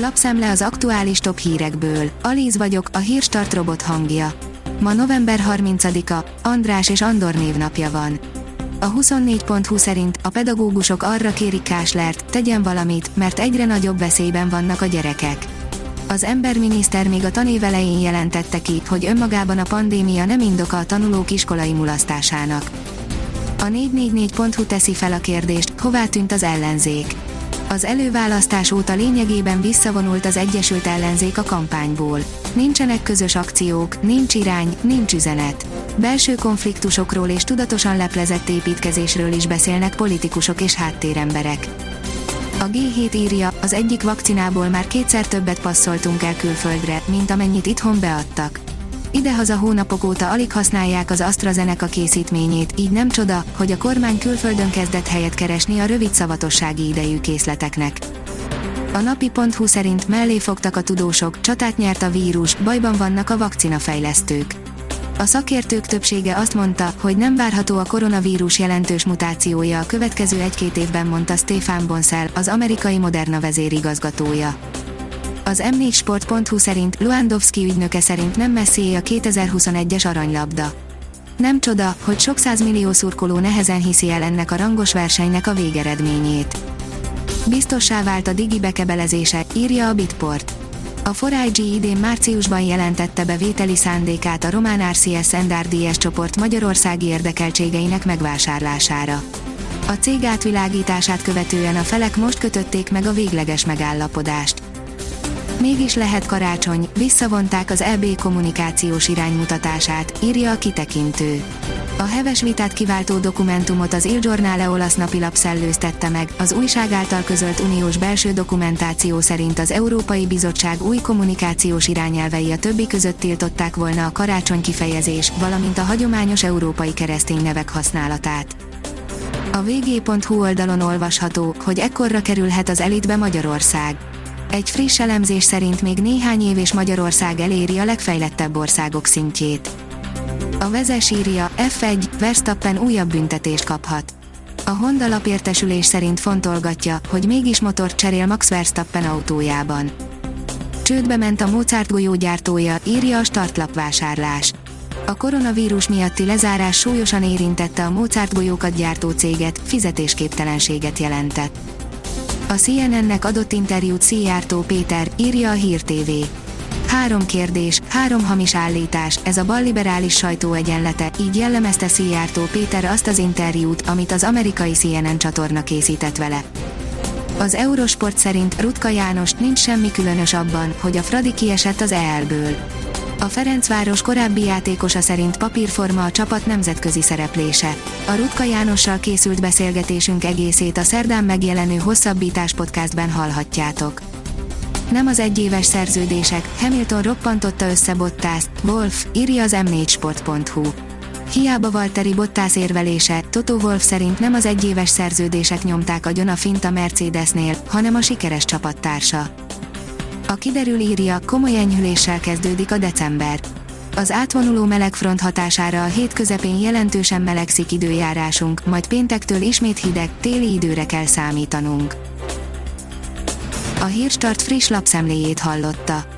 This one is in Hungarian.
Lapszemle az aktuális top hírekből. Alíz vagyok, a hírstart robot hangja. Ma november 30-a, András és Andor névnapja van. A 24.20 szerint a pedagógusok arra kérik Káslert, tegyen valamit, mert egyre nagyobb veszélyben vannak a gyerekek. Az emberminiszter még a tanév elején jelentette ki, hogy önmagában a pandémia nem indoka a tanulók iskolai mulasztásának. A 444.hu teszi fel a kérdést, hová tűnt az ellenzék. Az előválasztás óta lényegében visszavonult az Egyesült Ellenzék a kampányból. Nincsenek közös akciók, nincs irány, nincs üzenet. Belső konfliktusokról és tudatosan leplezett építkezésről is beszélnek politikusok és háttéremberek. A G7 írja, az egyik vakcinából már kétszer többet passzoltunk el külföldre, mint amennyit itthon beadtak. Idehaza hónapok óta alig használják az AstraZeneca készítményét, így nem csoda, hogy a kormány külföldön kezdett helyet keresni a rövid szavatossági idejű készleteknek. A napi.hu szerint mellé fogtak a tudósok, csatát nyert a vírus, bajban vannak a vakcinafejlesztők. A szakértők többsége azt mondta, hogy nem várható a koronavírus jelentős mutációja a következő egy-két évben, mondta Stefan Bonsell, az amerikai Moderna vezérigazgatója. Az m4sport.hu szerint Luandowski ügynöke szerint nem messzié a 2021-es aranylabda. Nem csoda, hogy sok millió szurkoló nehezen hiszi el ennek a rangos versenynek a végeredményét. Biztossá vált a digi bekebelezése, írja a Bitport. A Forágyi idén márciusban jelentette be vételi szándékát a román RCS NDRDS csoport magyarországi érdekeltségeinek megvásárlására. A cég átvilágítását követően a felek most kötötték meg a végleges megállapodást. Mégis lehet karácsony, visszavonták az EB kommunikációs iránymutatását, írja a kitekintő. A heves vitát kiváltó dokumentumot az Il Giornale olasz napilap szellőztette meg, az újság által közölt uniós belső dokumentáció szerint az Európai Bizottság új kommunikációs irányelvei a többi között tiltották volna a karácsony kifejezés, valamint a hagyományos európai keresztény nevek használatát. A vg.hu oldalon olvasható, hogy ekkorra kerülhet az elitbe Magyarország. Egy friss elemzés szerint még néhány év és Magyarország eléri a legfejlettebb országok szintjét. A vezes írja, F1, Verstappen újabb büntetést kaphat. A Honda lapértesülés szerint fontolgatja, hogy mégis motort cserél Max Verstappen autójában. Csődbe ment a Mozart golyó gyártója, írja a startlap vásárlás. A koronavírus miatti lezárás súlyosan érintette a Mozart golyókat gyártó céget, fizetésképtelenséget jelentett. A CNN-nek adott interjút Szijjártó Péter, írja a Hír TV. Három kérdés, három hamis állítás, ez a balliberális sajtó egyenlete, így jellemezte Szijjártó Péter azt az interjút, amit az amerikai CNN csatorna készített vele. Az Eurosport szerint Rutka János nincs semmi különös abban, hogy a Fradi kiesett az EL-ből. A Ferencváros korábbi játékosa szerint papírforma a csapat nemzetközi szereplése. A Rutka Jánossal készült beszélgetésünk egészét a szerdán megjelenő Hosszabbítás podcastben hallhatjátok. Nem az egyéves szerződések, Hamilton roppantotta össze Bottást, Wolf, írja az m4sport.hu. Hiába Valtteri Bottas érvelése, Toto Wolf szerint nem az egyéves szerződések nyomták agyon a fint a Mercedesnél, hanem a sikeres csapattársa. A kiderül írja, komoly enyhüléssel kezdődik a december. Az átvonuló melegfront hatására a hét közepén jelentősen melegszik időjárásunk, majd péntektől ismét hideg, téli időre kell számítanunk. A Hírstart friss lapszemléjét hallotta.